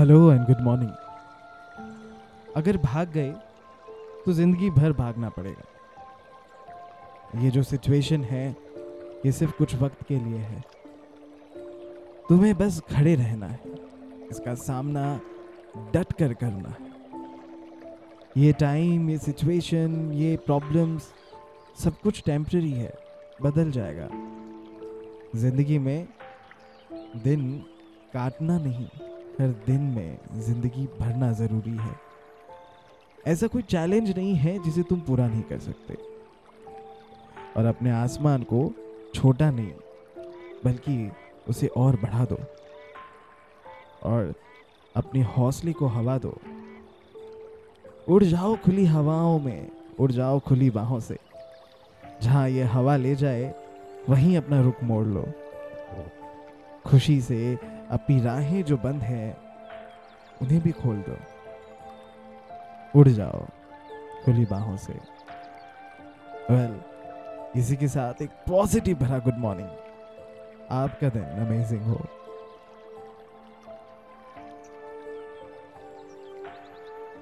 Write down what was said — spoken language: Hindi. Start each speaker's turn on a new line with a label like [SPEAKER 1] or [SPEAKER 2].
[SPEAKER 1] हेलो एंड गुड मॉर्निंग अगर भाग गए तो ज़िंदगी भर भागना पड़ेगा। ये जो सिचुएशन है, ये सिर्फ़ कुछ वक्त के लिए है। तुम्हें बस खड़े रहना है। इसका सामना डट कर करना है। ये टाइम ये सिचुएशन ये प्रॉब्लम्स सब कुछ टेम्प्रेरी है, बदल जाएगा। ज़िंदगी में दिन काटना नहीं, हर दिन में ज़िंदगी भरना ज़रूरी है। ऐसा कोई चैलेंज नहीं है जिसे तुम पूरा नहीं कर सकते। और अपने आसमान को छोटा नहीं, बल्कि उसे और बढ़ा दो। और अपने हौसले को हवा दो। उड़ जाओ खुली हवाओं में, उड़ जाओ खुली बाहों से। जहाँ ये हवा ले जाए, वहीं अपना रुख मोड़ लो। खुशी से अपनी राहें जो बंद हैं उन्हें भी खोल दो। उड़ जाओ खुली बाहों से। वेल well, इसी के साथ एक पॉजिटिव भरा गुड मॉर्निंग आपका दिन अमेजिंग हो।